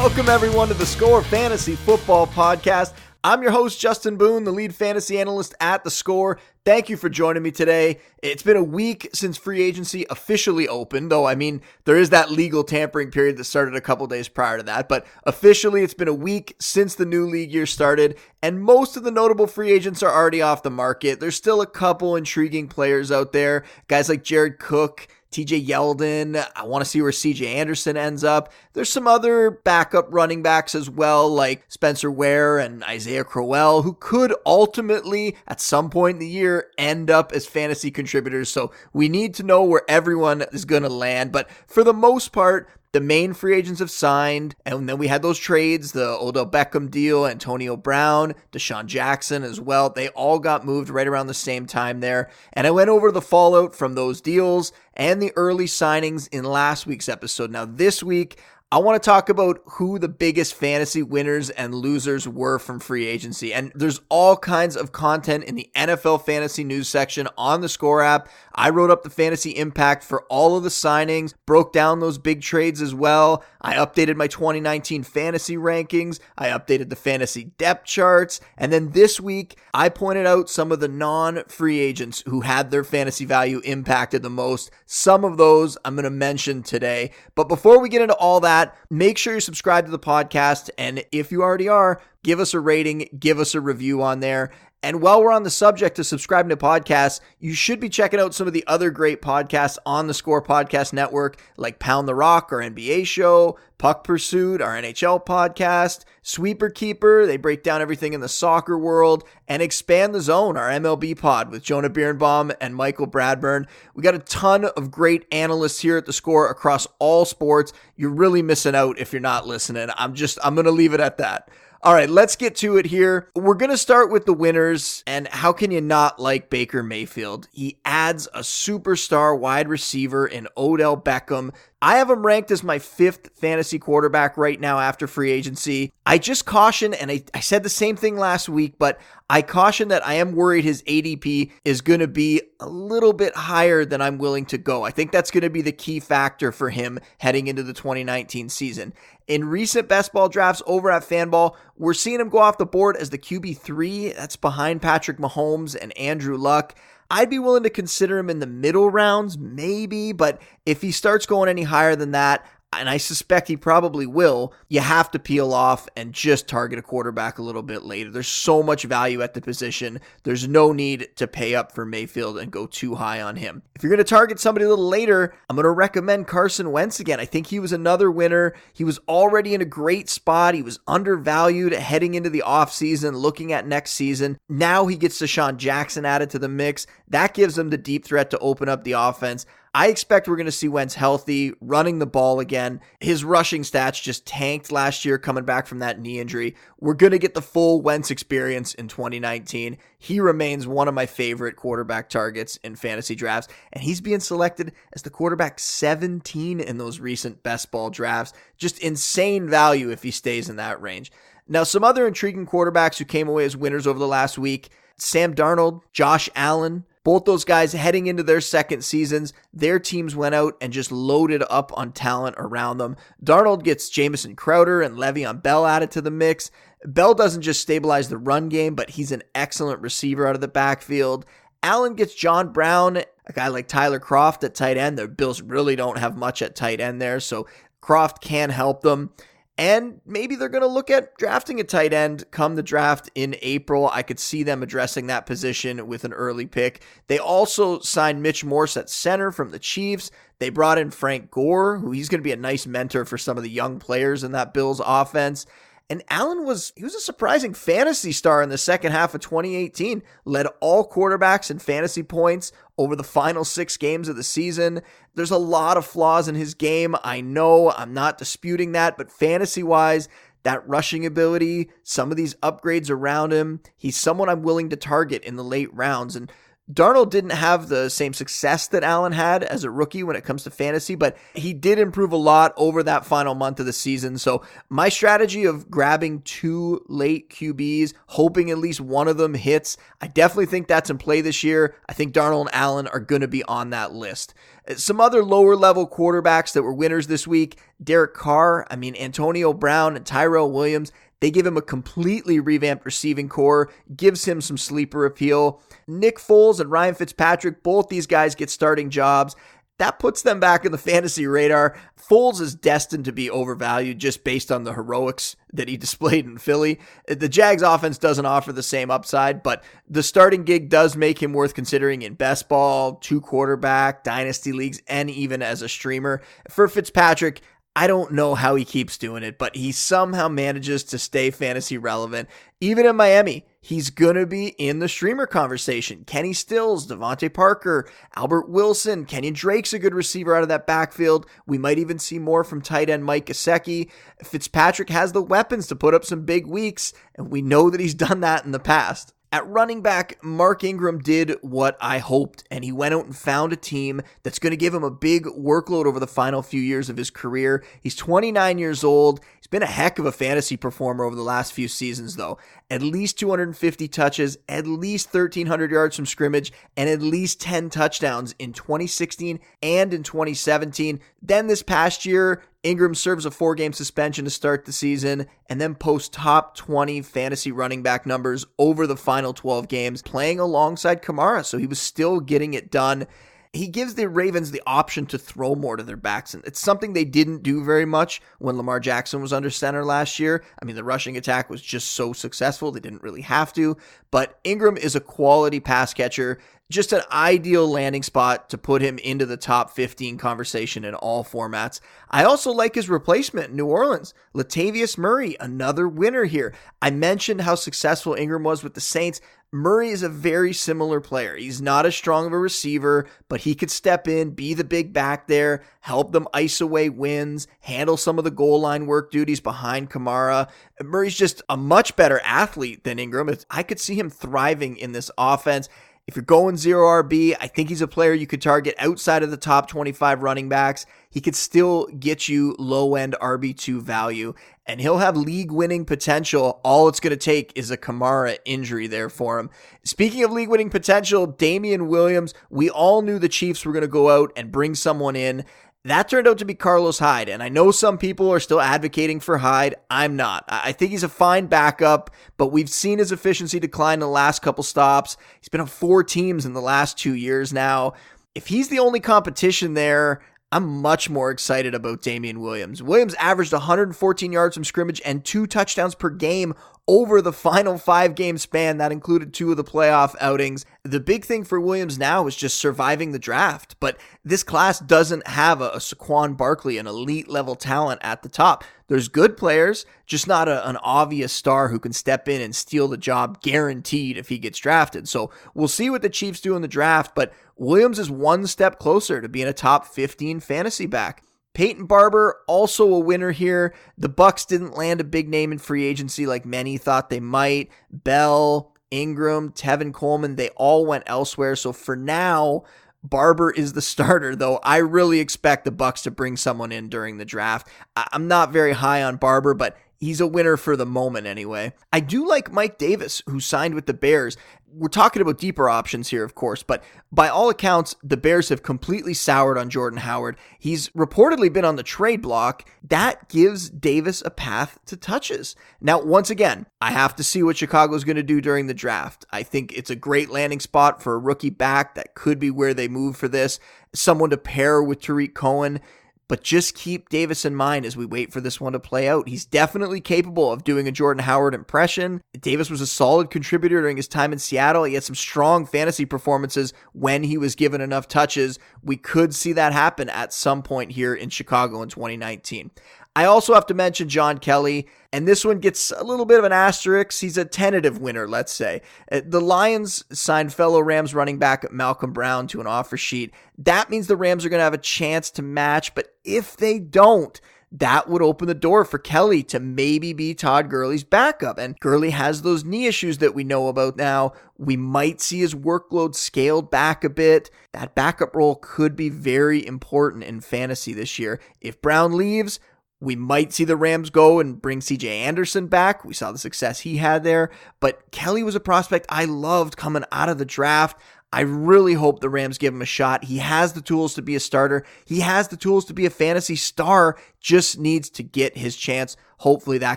Welcome, everyone, to the Score Fantasy Football Podcast. I'm your host, Justin Boone, the lead fantasy analyst at The Score. Thank you for joining me today. It's been a week since free agency officially opened, though, I mean, there is that legal tampering period that started a couple days prior to that. But officially, it's been a week since the new league year started, and most of the notable free agents are already off the market. There's still a couple intriguing players out there, guys like Jared Cook. TJ Yeldon. I want to see where CJ Anderson ends up. There's some other backup running backs as well, like Spencer Ware and Isaiah Crowell, who could ultimately, at some point in the year, end up as fantasy contributors. So we need to know where everyone is going to land. But for the most part, the main free agents have signed, and then we had those trades the Odell Beckham deal, Antonio Brown, DeSean Jackson as well. They all got moved right around the same time there. And I went over the fallout from those deals and the early signings in last week's episode. Now, this week, I want to talk about who the biggest fantasy winners and losers were from free agency. And there's all kinds of content in the NFL fantasy news section on the Score app. I wrote up the fantasy impact for all of the signings, broke down those big trades as well. I updated my 2019 fantasy rankings. I updated the fantasy depth charts. And then this week, I pointed out some of the non free agents who had their fantasy value impacted the most. Some of those I'm going to mention today. But before we get into all that, that, make sure you subscribe to the podcast. And if you already are, give us a rating, give us a review on there. And while we're on the subject of subscribing to podcasts, you should be checking out some of the other great podcasts on the Score Podcast Network, like Pound the Rock, our NBA show, Puck Pursuit, our NHL podcast, Sweeper Keeper, they break down everything in the soccer world, and Expand the Zone, our MLB pod with Jonah Birnbaum and Michael Bradburn. We got a ton of great analysts here at the Score across all sports. You're really missing out if you're not listening. I'm just, I'm going to leave it at that. All right, let's get to it here. We're going to start with the winners. And how can you not like Baker Mayfield? He adds a superstar wide receiver in Odell Beckham I have him ranked as my fifth fantasy quarterback right now after free agency. I just caution, and I, I said the same thing last week, but I caution that I am worried his ADP is going to be a little bit higher than I'm willing to go. I think that's going to be the key factor for him heading into the 2019 season. In recent best ball drafts over at Fanball, we're seeing him go off the board as the QB3. That's behind Patrick Mahomes and Andrew Luck. I'd be willing to consider him in the middle rounds, maybe, but if he starts going any higher than that, and I suspect he probably will, you have to peel off and just target a quarterback a little bit later. There's so much value at the position. There's no need to pay up for Mayfield and go too high on him. If you're going to target somebody a little later, I'm going to recommend Carson Wentz again. I think he was another winner. He was already in a great spot. He was undervalued heading into the offseason, looking at next season. Now he gets DeSean Jackson added to the mix. That gives him the deep threat to open up the offense. I expect we're going to see Wentz healthy, running the ball again. His rushing stats just tanked last year coming back from that knee injury. We're going to get the full Wentz experience in 2019. He remains one of my favorite quarterback targets in fantasy drafts, and he's being selected as the quarterback 17 in those recent best ball drafts. Just insane value if he stays in that range. Now, some other intriguing quarterbacks who came away as winners over the last week Sam Darnold, Josh Allen, both those guys heading into their second seasons, their teams went out and just loaded up on talent around them. Darnold gets Jamison Crowder and Le'Veon Bell added to the mix. Bell doesn't just stabilize the run game, but he's an excellent receiver out of the backfield. Allen gets John Brown, a guy like Tyler Kroft at tight end. The Bills really don't have much at tight end there, so Kroft can help them. And maybe they're going to look at drafting a tight end come the draft in April. I could see them addressing that position with an early pick. They also signed Mitch Morse at center from the Chiefs. They brought in Frank Gore, who he's going to be a nice mentor for some of the young players in that Bills offense. And Allen was he was a surprising fantasy star in the second half of 2018. Led all quarterbacks in fantasy points over the final 6 games of the season. There's a lot of flaws in his game. I know, I'm not disputing that, but fantasy-wise, that rushing ability, some of these upgrades around him, he's someone I'm willing to target in the late rounds and Darnold didn't have the same success that Allen had as a rookie when it comes to fantasy, but he did improve a lot over that final month of the season. So, my strategy of grabbing two late QBs, hoping at least one of them hits, I definitely think that's in play this year. I think Darnold and Allen are going to be on that list. Some other lower level quarterbacks that were winners this week Derek Carr, I mean, Antonio Brown and Tyrell Williams. They give him a completely revamped receiving corps, gives him some sleeper appeal. Nick Foles and Ryan Fitzpatrick, both these guys get starting jobs that puts them back in the fantasy radar. Foles is destined to be overvalued just based on the heroics that he displayed in Philly. The Jags offense doesn't offer the same upside, but the starting gig does make him worth considering in best ball, two quarterback, dynasty leagues, and even as a streamer. For Fitzpatrick, I don't know how he keeps doing it, but he somehow manages to stay fantasy relevant. Even in Miami, he's going to be in the streamer conversation. Kenny Stills, DeVante Parker, Albert Wilson, Kenyan Drake's a good receiver out of that backfield. We might even see more from tight end Mike Gesicki. Fitzpatrick has the weapons to put up some big weeks, and we know that he's done that in the past. At running back, Mark Ingram did what I hoped, and he went out and found a team that's going to give him a big workload over the final few years of his career. He's 29 years old. He's been a heck of a fantasy performer over the last few seasons, though. At least 250 touches, at least 1,300 yards from scrimmage, and at least 10 touchdowns in 2016 and in 2017. Then this past year, Ingram serves a four game suspension to start the season and then posts top 20 fantasy running back numbers over the final 12 games, playing alongside Kamara. So he was still getting it done. He gives the Ravens the option to throw more to their backs. And it's something they didn't do very much when Lamar Jackson was under center last year. I mean, the rushing attack was just so successful, they didn't really have to. But Ingram is a quality pass catcher just an ideal landing spot to put him into the top 15 conversation in all formats. I also like his replacement, New Orleans, Latavius Murray, another winner here. I mentioned how successful Ingram was with the Saints. Murray is a very similar player. He's not as strong of a receiver, but he could step in, be the big back there, help them ice away wins, handle some of the goal line work duties behind Kamara. Murray's just a much better athlete than Ingram. I could see him thriving in this offense. If you're going zero RB, I think he's a player you could target outside of the top 25 running backs. He could still get you low end RB2 value, and he'll have league winning potential. All it's going to take is a Kamara injury there for him. Speaking of league winning potential, Damien Williams, we all knew the Chiefs were going to go out and bring someone in that turned out to be Carlos Hyde, and I know some people are still advocating for Hyde. I'm not. I think he's a fine backup, but we've seen his efficiency decline in the last couple stops. He's been on four teams in the last two years now. If he's the only competition there, I'm much more excited about Damien Williams. Williams averaged 114 yards from scrimmage and two touchdowns per game over the final five game span. That included two of the playoff outings. The big thing for Williams now is just surviving the draft. But this class doesn't have a, a Saquon Barkley, an elite level talent at the top. There's good players, just not a, an obvious star who can step in and steal the job guaranteed if he gets drafted. So we'll see what the Chiefs do in the draft, but Williams is one step closer to being a top 15 fantasy back. Peyton Barber also a winner here. The Bucs didn't land a big name in free agency like many thought they might. Bell, Ingram, Tevin Coleman, they all went elsewhere. So for now, Barber is the starter, though I really expect the Bucs to bring someone in during the draft. I'm not very high on Barber, but he's a winner for the moment anyway. I do like Mike Davis, who signed with the Bears. We're talking about deeper options here, of course, but by all accounts, the Bears have completely soured on Jordan Howard. He's reportedly been on the trade block. That gives Davis a path to touches. Now, once again, I have to see what Chicago's going to do during the draft. I think it's a great landing spot for a rookie back. That could be where they move for this. Someone to pair with Tarik Cohen. But just keep Davis in mind as we wait for this one to play out. He's definitely capable of doing a Jordan Howard impression. Davis was a solid contributor during his time in Seattle. He had some strong fantasy performances when he was given enough touches. We could see that happen at some point here in Chicago in 2019. I also have to mention John Kelly, and this one gets a little bit of an asterisk. He's a tentative winner, let's say. Uh, the Lions signed fellow Rams running back Malcolm Brown to an offer sheet. That means the Rams are going to have a chance to match, but if they don't, that would open the door for Kelly to maybe be Todd Gurley's backup. And Gurley has those knee issues that we know about now. We might see his workload scaled back a bit. That backup role could be very important in fantasy this year. If Brown leaves, we might see the Rams go and bring CJ Anderson back. We saw the success he had there. But Kelly was a prospect I loved coming out of the draft. I really hope the Rams give him a shot. He has the tools to be a starter. He has the tools to be a fantasy star, just needs to get his chance. Hopefully that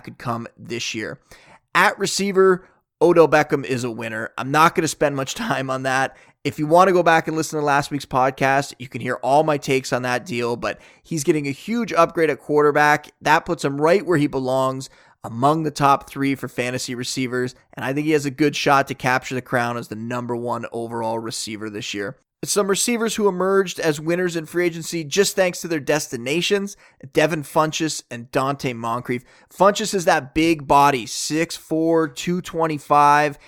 could come this year. At receiver, Odell Beckham is a winner. I'm not going to spend much time on that. If you want to go back and listen to last week's podcast, you can hear all my takes on that deal, but he's getting a huge upgrade at quarterback. That puts him right where he belongs among the top three for fantasy receivers, and I think he has a good shot to capture the crown as the number one overall receiver this year. Some receivers who emerged as winners in free agency just thanks to their destinations Devin Funchess and Donte Moncrief. Funchess is that big body, 6'4, 225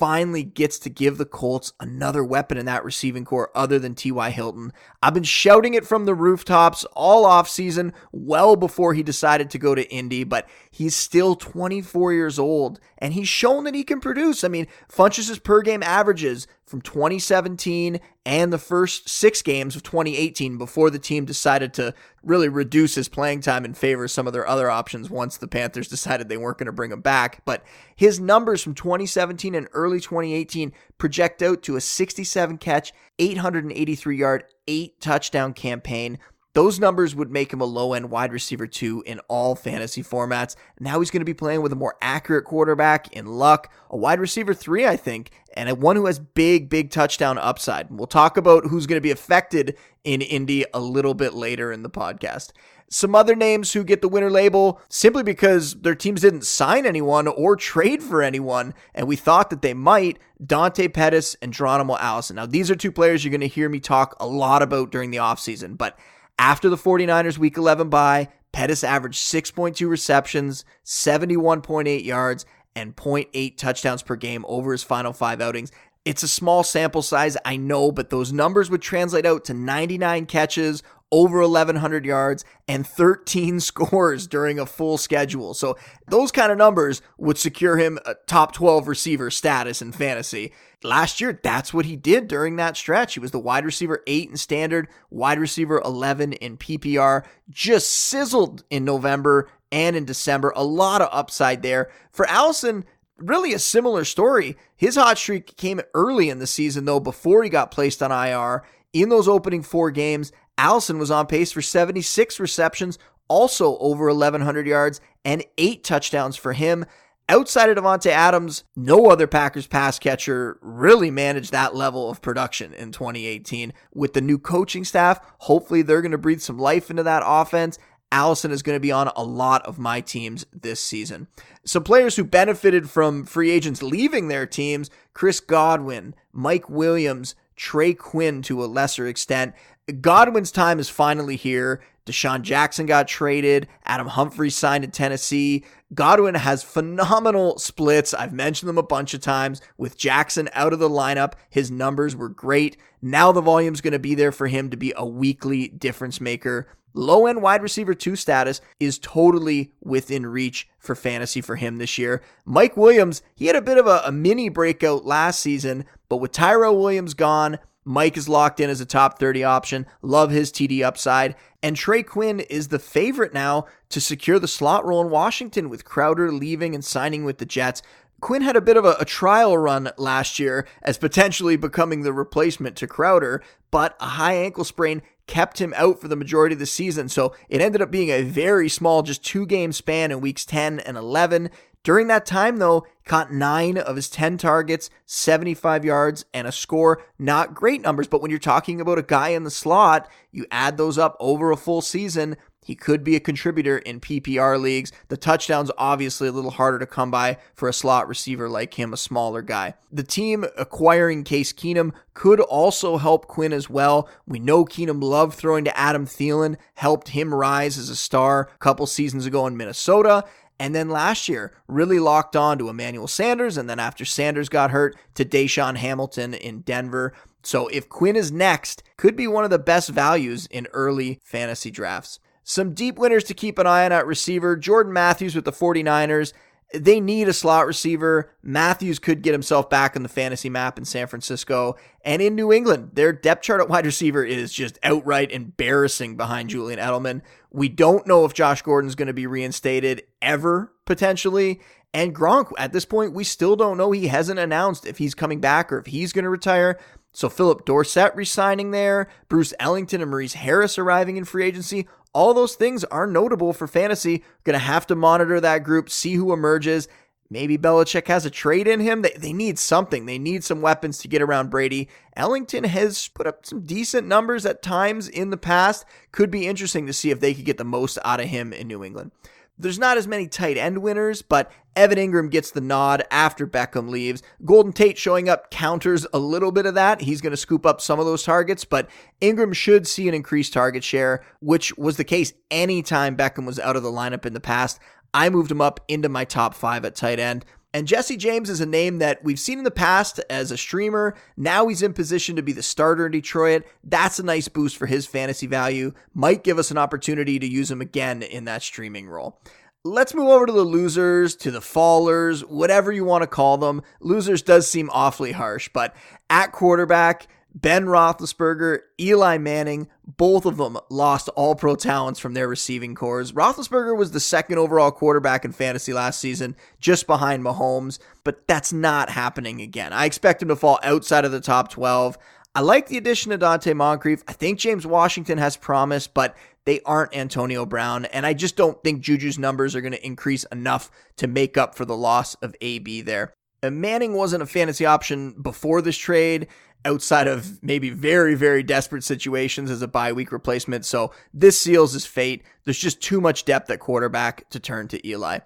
finally gets to give the Colts another weapon in that receiving corps other than T.Y. Hilton. I've been shouting it from the rooftops all offseason, well before he decided to go to Indy, but he's still 24 years old and he's shown that he can produce. I mean, Funchess' per game averages from 2017 and the first six games of 2018 before the team decided to really reduce his playing time in favor of some of their other options once the Panthers decided they weren't going to bring him back. But his numbers from 2017 and early 2018 project out to a 67 catch, 883 yard, eight touchdown campaign. Those numbers would make him a low end wide receiver two in all fantasy formats. Now he's going to be playing with a more accurate quarterback in luck, a wide receiver three, I think, and one who has big, big touchdown upside. We'll talk about who's going to be affected in Indy a little bit later in the podcast. Some other names who get the winner label simply because their teams didn't sign anyone or trade for anyone, and we thought that they might. Dante Pettis and Geronimo Allison. Now, these are two players you're going to hear me talk a lot about during the offseason, but after the 49ers week 11 bye, Pettis averaged 6.2 receptions, 71.8 yards, and 0.8 touchdowns per game over his final five outings. It's a small sample size, I know, but those numbers would translate out to 99 catches, over 1,100 yards, and 13 scores during a full schedule. So those kind of numbers would secure him a top 12 receiver status in fantasy. Last year, that's what he did during that stretch. He was the wide receiver 8 in standard, wide receiver 11 in PPR, just sizzled in November and in December. A lot of upside there. For Allison, really a similar story. His hot streak came early in the season, though, before he got placed on IR. In those opening four games, Allison was on pace for 76 receptions, also over 1,100 yards, and eight touchdowns for him. Outside of Davante Adams, no other Packers pass catcher really managed that level of production in 2018. With the new coaching staff, hopefully they're going to breathe some life into that offense. Allison is going to be on a lot of my teams this season. Some players who benefited from free agents leaving their teams Chris Godwin, Mike Williams, Trey Quinn to a lesser extent. Godwin's time is finally here. DeSean Jackson got traded. Adam Humphries signed to Tennessee. Godwin has phenomenal splits. I've mentioned them a bunch of times. With Jackson out of the lineup, his numbers were great. Now the volume's going to be there for him to be a weekly difference maker. Low end wide receiver two status is totally within reach for fantasy for him this year. Mike Williams, he had a bit of a, a mini breakout last season, but with Tyrell Williams gone, Mike is locked in as a top 30 option. Love his TD upside. And Trey Quinn is the favorite now to secure the slot role in Washington with Crowder leaving and signing with the Jets. Quinn had a bit of a, a, trial run last year as potentially becoming the replacement to Crowder, but a high ankle sprain kept him out for the majority of the season. So it ended up being a very small, just two game span in weeks 10 and 11. During that time, though, caught nine of his 10 targets, 75 yards, and a score. Not great numbers, but when you're talking about a guy in the slot, you add those up over a full season. He could be a contributor in PPR leagues. The touchdown's obviously a little harder to come by for a slot receiver like him, a smaller guy. The team acquiring Case Keenum could also help Quinn as well. We know Keenum loved throwing to Adam Thielen, helped him rise as a star a couple seasons ago in Minnesota. And then last year, really locked on to Emmanuel Sanders. And then after Sanders got hurt, to DaeSean Hamilton in Denver. So if Quinn is next, could be one of the best values in early fantasy drafts. Some deep winners to keep an eye on at receiver Jordan Matthews with the 49ers they need a slot receiver. Matthews could get himself back on the fantasy map in San Francisco and in New England. Their depth chart at wide receiver is just outright embarrassing behind Julian Edelman. We don't know if Josh Gordon's going to be reinstated ever, potentially. And Gronk, at this point, we still don't know. He hasn't announced if he's coming back or if he's going to retire. So Phillip Dorsett resigning there, Bruce Ellington and Maurice Harris arriving in free agency. All those things are notable for fantasy. Going to have to monitor that group, see who emerges. Maybe Belichick has a trade in him. They, they need something. They need some weapons to get around Brady. Ellington has put up some decent numbers at times in the past. Could be interesting to see if they could get the most out of him in New England. There's not as many tight end winners, but Evan Engram gets the nod after Beckham leaves. Golden Tate showing up counters a little bit of that. He's going to scoop up some of those targets, but Ingram should see an increased target share, which was the case anytime Beckham was out of the lineup in the past. I moved him up into my top five at tight end. And Jesse James is a name that we've seen in the past as a streamer. Now he's in position to be the starter in Detroit. That's a nice boost for his fantasy value. Might give us an opportunity to use him again in that streaming role. Let's move over to the losers, to the fallers, whatever you want to call them. Losers does seem awfully harsh, but at quarterback, Ben Roethlisberger, Eli Manning, both of them lost all pro talents from their receiving corps. Roethlisberger was the second overall quarterback in fantasy last season, just behind Mahomes, but that's not happening again. I expect him to fall outside of the top 12. I like the addition of Donte Moncrief. I think James Washington has promise, but they aren't Antonio Brown. And I just don't think Juju's numbers are going to increase enough to make up for the loss of AB there. Manning wasn't a fantasy option before this trade outside of maybe very, very desperate situations as a bye week replacement. So this seals his fate. There's just too much depth at quarterback to turn to Eli.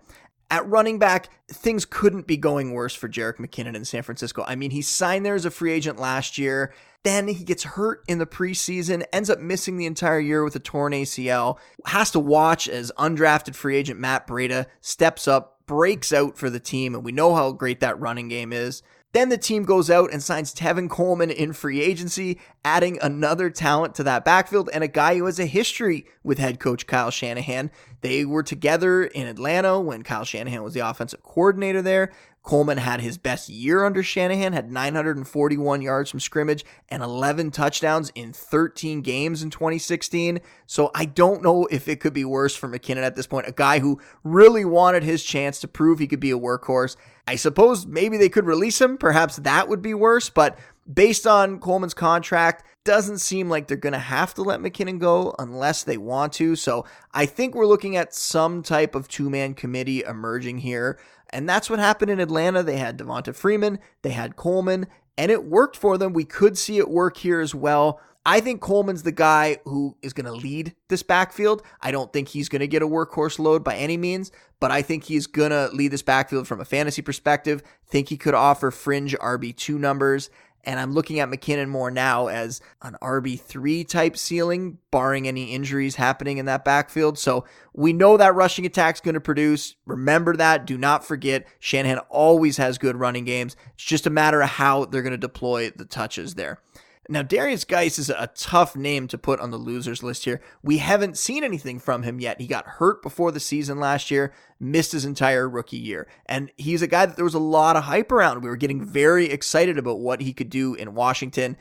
At running back, things couldn't be going worse for Jerick McKinnon in San Francisco. I mean, he signed there as a free agent last year. Then he gets hurt in the preseason, ends up missing the entire year with a torn ACL, has to watch as undrafted free agent Matt Breida steps up, breaks out for the team, and we know how great that running game is. Then the team goes out and signs Tevin Coleman in free agency, adding another talent to that backfield and a guy who has a history with head coach Kyle Shanahan. They were together in Atlanta when Kyle Shanahan was the offensive coordinator there. Coleman had his best year under Shanahan, had 941 yards from scrimmage and 11 touchdowns in 13 games in 2016. So I don't know if it could be worse for McKinnon at this point, a guy who really wanted his chance to prove he could be a workhorse. I suppose maybe they could release him. Perhaps that would be worse, but based on Coleman's contract, doesn't seem like they're going to have to let McKinnon go unless they want to. So I think we're looking at some type of two man committee emerging here. And that's what happened in Atlanta. They had Devonta Freeman, they had Coleman, and it worked for them. We could see it work here as well. I think Coleman's the guy who is going to lead this backfield. I don't think he's going to get a workhorse load by any means, but I think he's going to lead this backfield from a fantasy perspective. Think he could offer fringe RB2 numbers. And I'm looking at McKinnon more now as an RB3 type ceiling, barring any injuries happening in that backfield. So we know that rushing attack's going to produce. Remember that. Do not forget, Shanahan always has good running games. It's just a matter of how they're going to deploy the touches there. Now, Darius Guice is a tough name to put on the losers list here. We haven't seen anything from him yet. He got hurt before the season last year, missed his entire rookie year. And he's a guy that there was a lot of hype around. We were getting very excited about what he could do in Washington.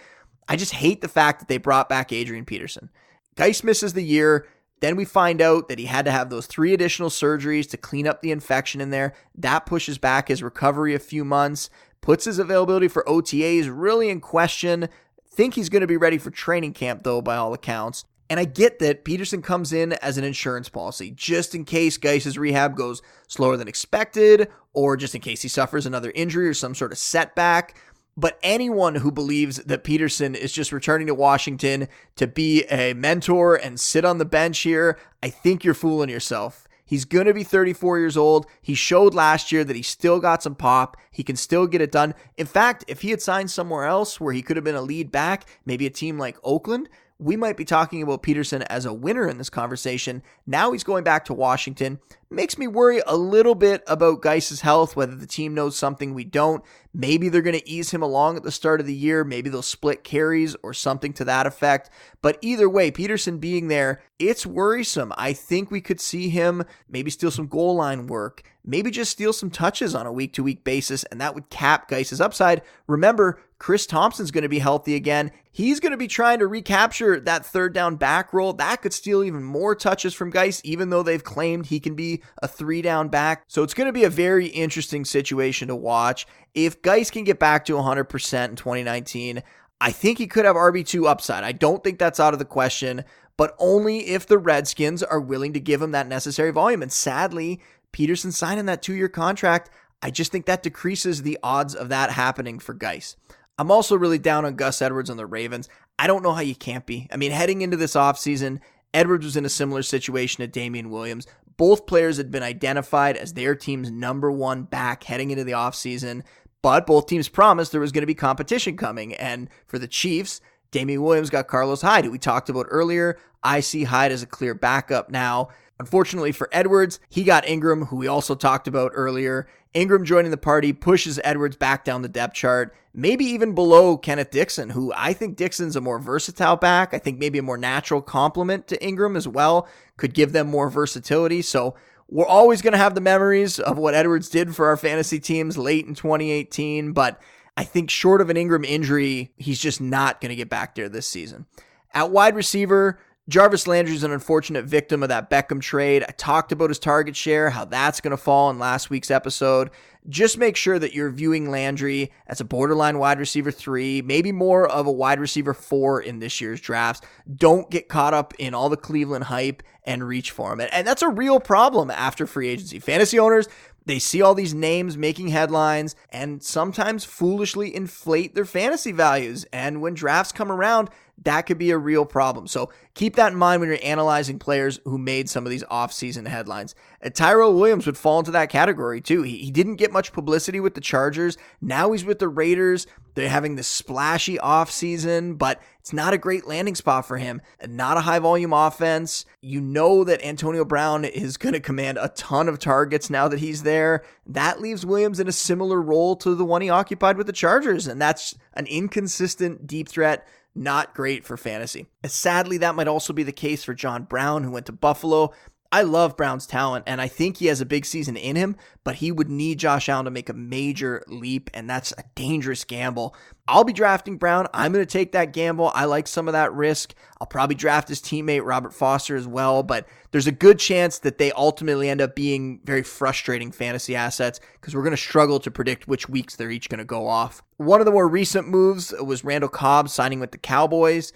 I just hate the fact that they brought back Adrian Peterson. Guice misses the year. Then we find out that he had to have those three additional surgeries to clean up the infection in there. That pushes back his recovery a few months, puts his availability for OTAs really in question. Think he's going to be ready for training camp, though, by all accounts. And I get that Peterson comes in as an insurance policy, just in case Guice's rehab goes slower than expected, or just in case he suffers another injury or some sort of setback. But anyone who believes that Peterson is just returning to Washington to be a mentor and sit on the bench here, I think you're fooling yourself. He's going to be 34 years old. He showed last year that he still got some pop. He can still get it done. In fact, if he had signed somewhere else where he could have been a lead back, maybe a team like Oakland, we might be talking about Peterson as a winner in this conversation. Now he's going back to Washington. Makes me worry a little bit about Guice's health, whether the team knows something we don't. Maybe they're going to ease him along at the start of the year. Maybe they'll split carries or something to that effect. But either way, Peterson being there, it's worrisome. I think we could see him maybe steal some goal line work, maybe just steal some touches on a week to week basis, and that would cap Guice's upside. Remember, Chris Thompson's going to be healthy again. He's going to be trying to recapture that third down back role. That could steal even more touches from Guice, even though they've claimed he can be a three down back. So it's going to be a very interesting situation to watch. If Guice can get back to 100% in 2019, I think he could have RB2 upside. I don't think that's out of the question, but only if the Redskins are willing to give him that necessary volume. And sadly, Peterson signing that two year contract, I just think that decreases the odds of that happening for Guice. I'm also really down on Gus Edwards on the Ravens. I don't know how you can't be. I mean, heading into this offseason, Edwards was in a similar situation to Damien Williams. Both players had been identified as their team's number one back heading into the offseason, but both teams promised there was going to be competition coming. And for the Chiefs, Damien Williams got Carlos Hyde, who we talked about earlier. I see Hyde as a clear backup now. Unfortunately for Edwards, he got Ingram, who we also talked about earlier. Ingram joining the party pushes Edwards back down the depth chart, maybe even below Kenneth Dixon, who I think Dixon's a more versatile back. I think maybe a more natural complement to Ingram as well, could give them more versatility. So we're always going to have the memories of what Edwards did for our fantasy teams late in 2018, but I think short of an Ingram injury, he's just not going to get back there this season. At wide receiver, Jarvis Landry is an unfortunate victim of that Beckham trade. I talked about his target share, how that's going to fall in last week's episode. Just make sure that you're viewing Landry as a borderline wide receiver three, maybe more of a wide receiver four in this year's drafts. Don't get caught up in all the Cleveland hype and reach for him. And that's a real problem after free agency. Fantasy owners, they see all these names making headlines and sometimes foolishly inflate their fantasy values. And when drafts come around, that could be a real problem. So keep that in mind when you're analyzing players who made some of these offseason headlines. And Tyrell Williams would fall into that category too. He, he didn't get much publicity with the Chargers. Now he's with the Raiders. They're having this splashy offseason, but it's not a great landing spot for him. Uh, not a high volume offense. You know that Antonio Brown is going to command a ton of targets now that he's there. That leaves Williams in a similar role to the one he occupied with the Chargers. And that's an inconsistent deep threat not great for fantasy. Sadly, that might also be the case for John Brown, who went to Buffalo. I love Brown's talent, and I think he has a big season in him, but he would need Josh Allen to make a major leap, and that's a dangerous gamble. I'll be drafting Brown. I'm going to take that gamble. I like some of that risk. I'll probably draft his teammate, Robert Foster, as well, but there's a good chance that they ultimately end up being very frustrating fantasy assets because we're going to struggle to predict which weeks they're each going to go off. One of the more recent moves was Randall Cobb signing with the Cowboys.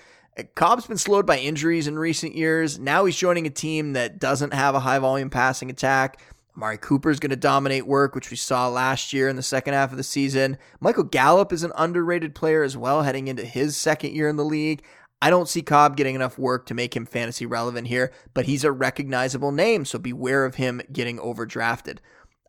Cobb's been slowed by injuries in recent years. Now he's joining a team that doesn't have a high volume passing attack. Amari Cooper is going to dominate work, which we saw last year in the second half of the season. Michael Gallup is an underrated player as well, heading into his second year in the league. I don't see Cobb getting enough work to make him fantasy relevant here, but he's a recognizable name, so beware of him getting overdrafted.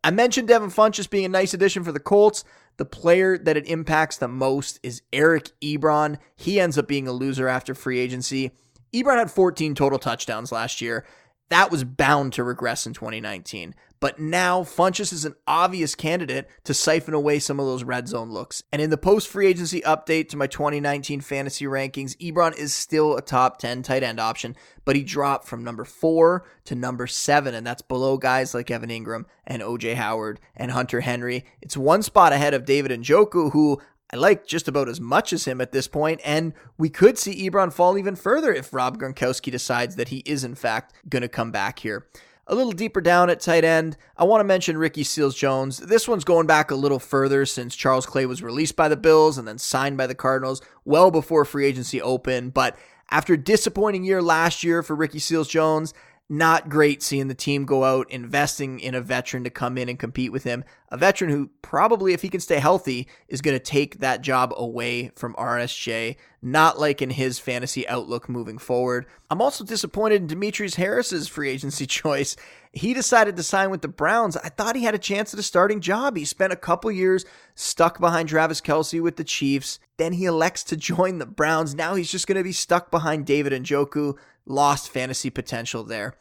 I mentioned Devin Funchess being a nice addition for the Colts. The player that it impacts the most is Eric Ebron. He ends up being a loser after free agency. Ebron had 14 total touchdowns last year. That was bound to regress in 2019. But now Funchess is an obvious candidate to siphon away some of those red zone looks. And in the post free agency update to my 2019 fantasy rankings, Ebron is still a top 10 tight end option, but he dropped from number four to number seven, and that's below guys like Evan Engram and OJ Howard and Hunter Henry. It's one spot ahead of David Njoku, who I like just about as much as him at this point, and we could see Ebron fall even further if Rob Gronkowski decides that he is in fact going to come back here. A little deeper down at tight end, I want to mention Ricky Seals Jones. This one's going back a little further since Charles Clay was released by the Bills and then signed by the Cardinals well before free agency opened. But after a disappointing year last year for Ricky Seals Jones, not great seeing the team go out investing in a veteran to come in and compete with him. A veteran who probably, if he can stay healthy, is going to take that job away from RSJ. Not like in his fantasy outlook moving forward. I'm also disappointed in Demetrius Harris's free agency choice. He decided to sign with the Browns. I thought he had a chance at a starting job. He spent a couple years stuck behind Travis Kelce with the Chiefs. Then he elects to join the Browns. Now he's just going to be stuck behind David Njoku lost fantasy potential there.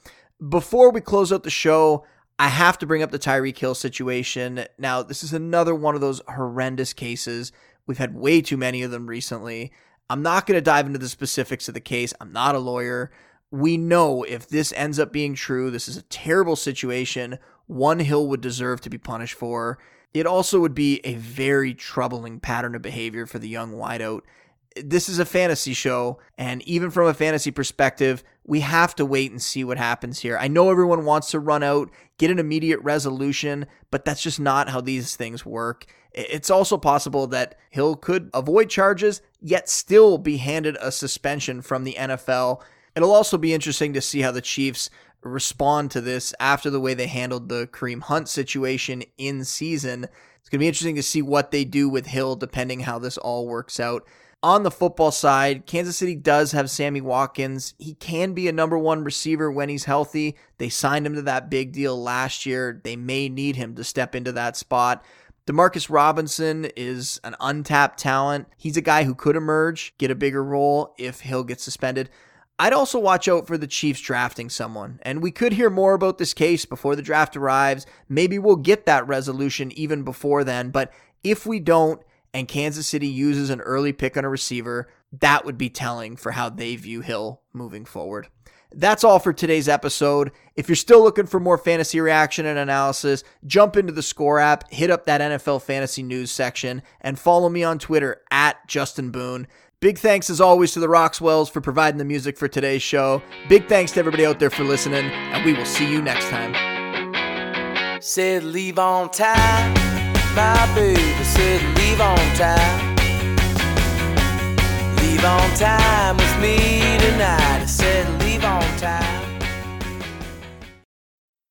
Before we close out the show, I have to bring up the Tyreek Hill situation. Now, this is another one of those horrendous cases. We've had way too many of them recently. I'm not going to dive into the specifics of the case. I'm not a lawyer. We know if this ends up being true, this is a terrible situation. One Hill would deserve to be punished for. It also would be a very troubling pattern of behavior for the young wideout this is a fantasy show, and even from a fantasy perspective, we have to wait and see what happens here. I know everyone wants to run out, get an immediate resolution, but that's just not how these things work. It's also possible that Hill could avoid charges, yet still be handed a suspension from the NFL. It'll also be interesting to see how the Chiefs respond to this after the way they handled the Kareem Hunt situation in season. It's going to be interesting to see what they do with Hill depending how this all works out. On the football side, Kansas City does have Sammy Watkins. He can be a number one receiver when he's healthy. They signed him to that big deal last year. They may need him to step into that spot. Demarcus Robinson is an untapped talent. He's a guy who could emerge, get a bigger role if Hill gets suspended. I'd also watch out for the Chiefs drafting someone, and we could hear more about this case before the draft arrives. Maybe we'll get that resolution even before then, but if we don't, and Kansas City uses an early pick on a receiver, that would be telling for how they view Hill moving forward. That's all for today's episode. If you're still looking for more fantasy reaction and analysis, jump into the Score app, hit up that NFL fantasy news section, and follow me on Twitter at Justin Boone. Big thanks as always to the Roxwells for providing the music for today's show. Big thanks to everybody out there for listening, and we will see you next time. Said leave on time, my baby said leave on time. Leave on time with me tonight. I said leave on time.